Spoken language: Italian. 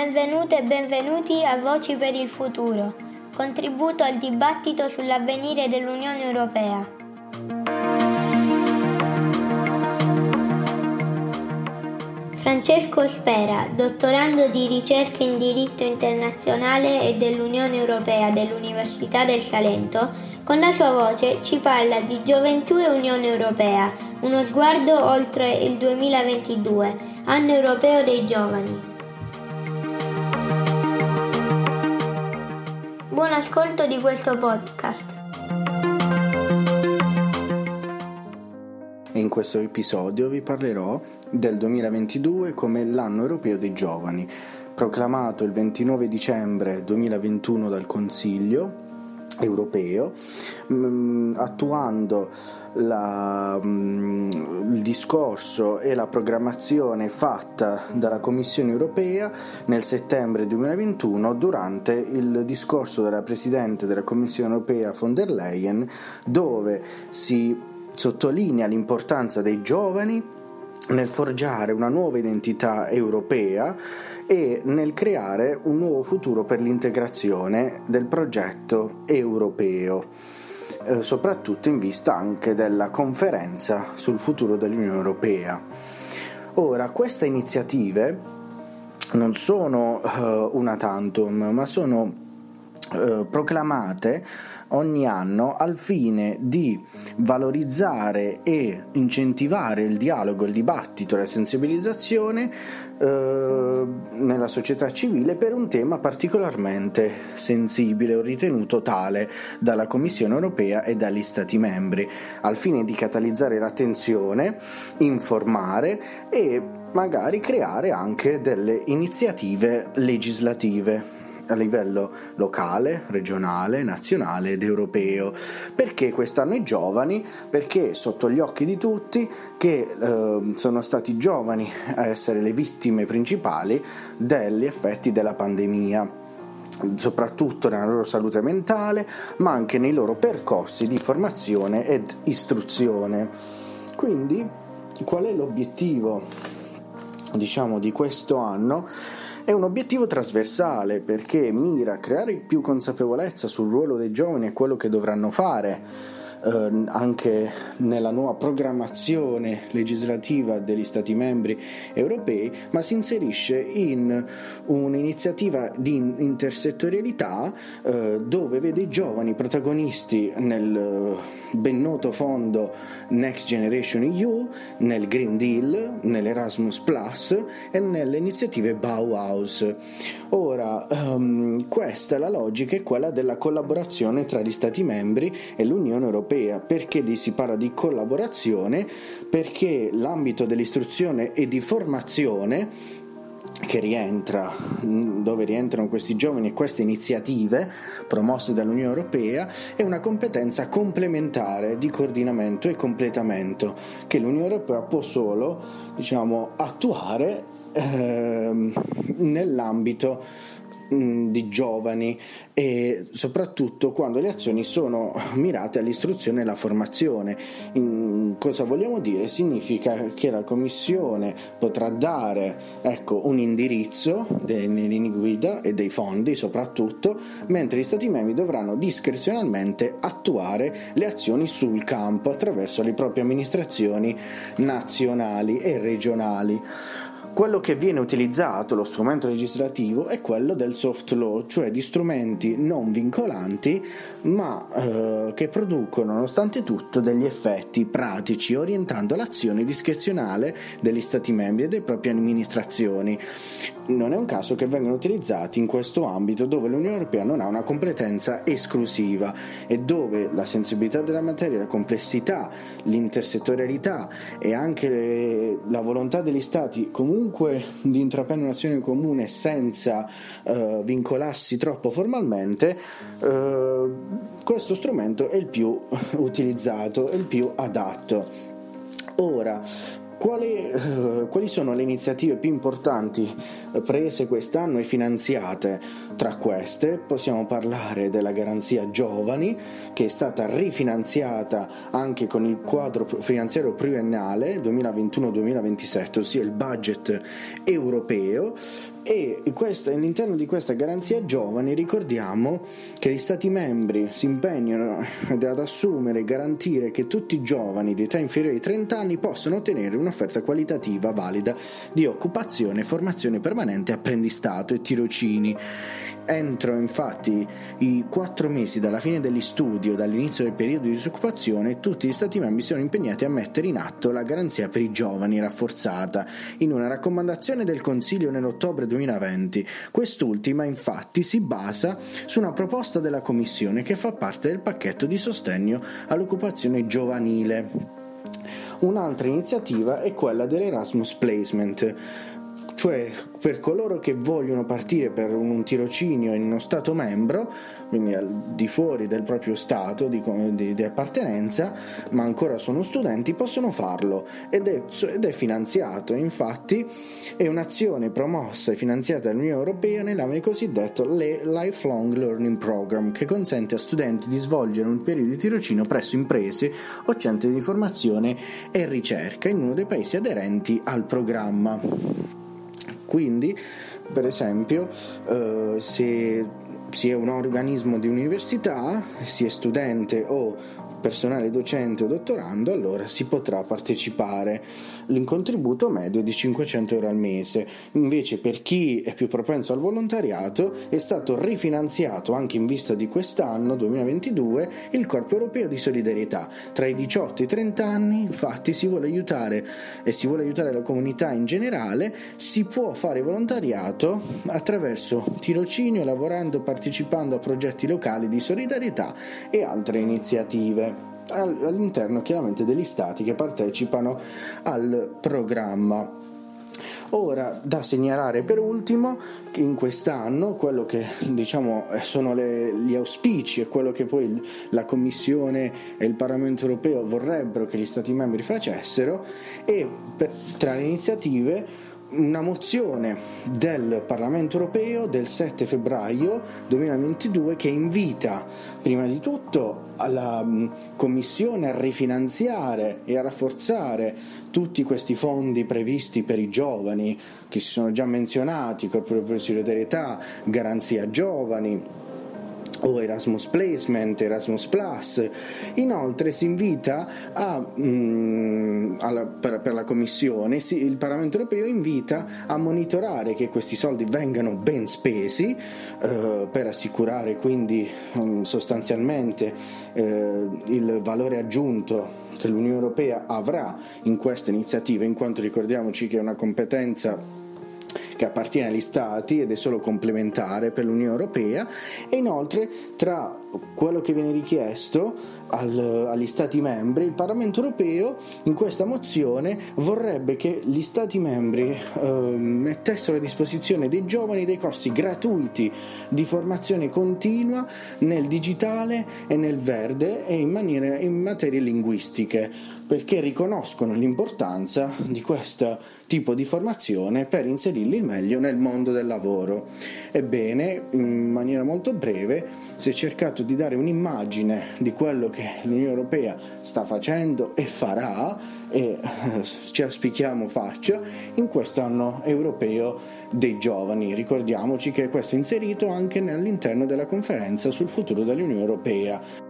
Benvenute e benvenuti a Voci per il Futuro, contributo al dibattito sull'avvenire dell'Unione Europea. Francesco Spera, dottorando di ricerca in diritto internazionale e dell'Unione Europea dell'Università del Salento, con la sua voce ci parla di Gioventù e Unione Europea, uno sguardo oltre il 2022, anno europeo dei giovani. Buon ascolto di questo podcast. In questo episodio vi parlerò del 2022 come l'anno europeo dei giovani, proclamato il 29 dicembre 2021 dal Consiglio europeo, mm, attuando la, mm, il discorso e la programmazione fatta dalla Commissione europea nel settembre 2021 durante il discorso della Presidente della Commissione europea von der Leyen dove si sottolinea l'importanza dei giovani nel forgiare una nuova identità europea e nel creare un nuovo futuro per l'integrazione del progetto europeo, eh, soprattutto in vista anche della conferenza sul futuro dell'Unione Europea. Ora, queste iniziative non sono uh, una tantum, ma sono uh, proclamate ogni anno al fine di valorizzare e incentivare il dialogo, il dibattito la sensibilizzazione eh, nella società civile per un tema particolarmente sensibile o ritenuto tale dalla Commissione europea e dagli Stati membri, al fine di catalizzare l'attenzione, informare e magari creare anche delle iniziative legislative a livello locale, regionale, nazionale ed europeo. Perché quest'anno i giovani? Perché sotto gli occhi di tutti che eh, sono stati i giovani a essere le vittime principali degli effetti della pandemia soprattutto nella loro salute mentale, ma anche nei loro percorsi di formazione ed istruzione. Quindi, qual è l'obiettivo, diciamo, di questo anno? È un obiettivo trasversale perché mira a creare più consapevolezza sul ruolo dei giovani e quello che dovranno fare eh, anche nella nuova programmazione legislativa degli Stati membri europei, ma si inserisce in un'iniziativa di intersettorialità eh, dove vede i giovani protagonisti nel eh, ben noto fondo Next Generation EU, nel Green Deal, nell'Erasmus Plus e nelle iniziative Bauhaus. Ora, um, questa è la logica, è quella della collaborazione tra gli Stati membri e l'Unione Europea europea. Perché si parla di collaborazione? Perché l'ambito dell'istruzione e di formazione che rientra, dove rientrano questi giovani e queste iniziative promosse dall'Unione Europea, è una competenza complementare di coordinamento e completamento che l'Unione Europea può solo diciamo, attuare eh, nell'ambito Mm, di giovani e soprattutto quando le azioni sono mirate all'istruzione e alla formazione. In, cosa vogliamo dire? Significa che la Commissione potrà dare ecco, un indirizzo delle linee guida e dei fondi soprattutto, mentre gli Stati membri dovranno discrezionalmente attuare le azioni sul campo attraverso le proprie amministrazioni nazionali e regionali. Quello che viene utilizzato, lo strumento legislativo, è quello del soft law, cioè di strumenti non vincolanti, ma eh, che producono nonostante tutto degli effetti pratici, orientando l'azione discrezionale degli Stati membri e delle proprie amministrazioni. Non è un caso che vengano utilizzati in questo ambito dove l'Unione Europea non ha una competenza esclusiva e dove la sensibilità della materia, la complessità, l'intersettorialità e anche la volontà degli Stati comunque comunque di intraprendere un'azione comune senza eh, vincolarsi troppo formalmente, eh, questo strumento è il più utilizzato, è il più adatto. Ora, quali, eh, quali sono le iniziative più importanti prese quest'anno e finanziate. Tra queste possiamo parlare della garanzia giovani che è stata rifinanziata anche con il quadro finanziario pluriennale 2021-2027, ossia il budget europeo e questa, all'interno di questa garanzia giovani ricordiamo che gli Stati membri si impegnano ad assumere e garantire che tutti i giovani di età inferiore ai 30 anni possano ottenere un'offerta qualitativa valida di occupazione, formazione permanente, apprendistato e tirocini. Entro infatti i quattro mesi dalla fine degli studi o dall'inizio del periodo di disoccupazione, tutti gli Stati membri sono impegnati a mettere in atto la garanzia per i giovani rafforzata in una raccomandazione del Consiglio nell'ottobre 2020. Quest'ultima infatti si basa su una proposta della Commissione che fa parte del pacchetto di sostegno all'occupazione giovanile. Un'altra iniziativa è quella dell'Erasmus Placement, cioè per coloro che vogliono partire per un tirocinio in uno Stato membro, quindi al di fuori del proprio Stato di, di, di appartenenza, ma ancora sono studenti, possono farlo ed è, ed è, finanziato. Infatti è un'azione promossa e finanziata dall'Unione Europea nell'ambito cosiddetto Lifelong Learning Program, che consente a studenti di svolgere un periodo di tirocinio presso imprese o centri di formazione e ricerca in uno dei paesi aderenti al programma. Quindi, per esempio, eh, se si è un organismo di università, si è studente o personale docente o dottorando, allora si potrà partecipare. Il contributo medio è di 500 euro al mese. Invece, per chi è più propenso al volontariato, è stato rifinanziato anche in vista di quest'anno 2022 il Corpo Europeo di Solidarietà. Tra i 18 e i 30 anni, infatti, si vuole aiutare e si vuole aiutare la comunità in generale. Si può fare volontariato attraverso tirocinio, lavorando, partecipando a progetti locali di solidarietà e altre iniziative all'interno chiaramente degli stati che partecipano al programma. Ora, da segnalare per ultimo che in quest'anno quello che diciamo sono le, gli auspici e quello che poi la Commissione e il Parlamento europeo vorrebbero che gli Stati membri facessero e per, tra le iniziative una mozione del Parlamento europeo del 7 febbraio 2022 che invita prima di tutto la mm, Commissione a rifinanziare e a rafforzare tutti questi fondi previsti per i giovani che si sono già menzionati, Corpo di solidarietà, Garanzia Giovani, o Erasmus Placement, Erasmus Plus. Inoltre si invita a, mm, alla, per, per, la Commissione, si, il Parlamento europeo invita a monitorare che questi soldi vengano ben spesi eh, per assicurare quindi mm, sostanzialmente eh, il valore aggiunto che l'Unione Europea avrà in questa iniziativa, in quanto ricordiamoci che è una competenza che appartiene agli Stati ed è solo complementare per l'Unione Europea e inoltre tra quello che viene richiesto al, agli Stati membri, il Parlamento europeo in questa mozione vorrebbe che gli Stati membri eh, mettessero a disposizione dei giovani dei corsi gratuiti di formazione continua nel digitale e nel verde e in, maniera, in materie linguistiche perché riconoscono l'importanza di questo tipo di formazione per inserirli meglio nel mondo del lavoro. Ebbene, in maniera molto breve si è cercato di dare un'immagine di quello che l'Unione Europea sta facendo e farà e eh, ci auspichiamo faccia in questo anno europeo dei giovani. Ricordiamoci che questo è inserito anche all'interno della conferenza sul futuro dell'Unione Europea.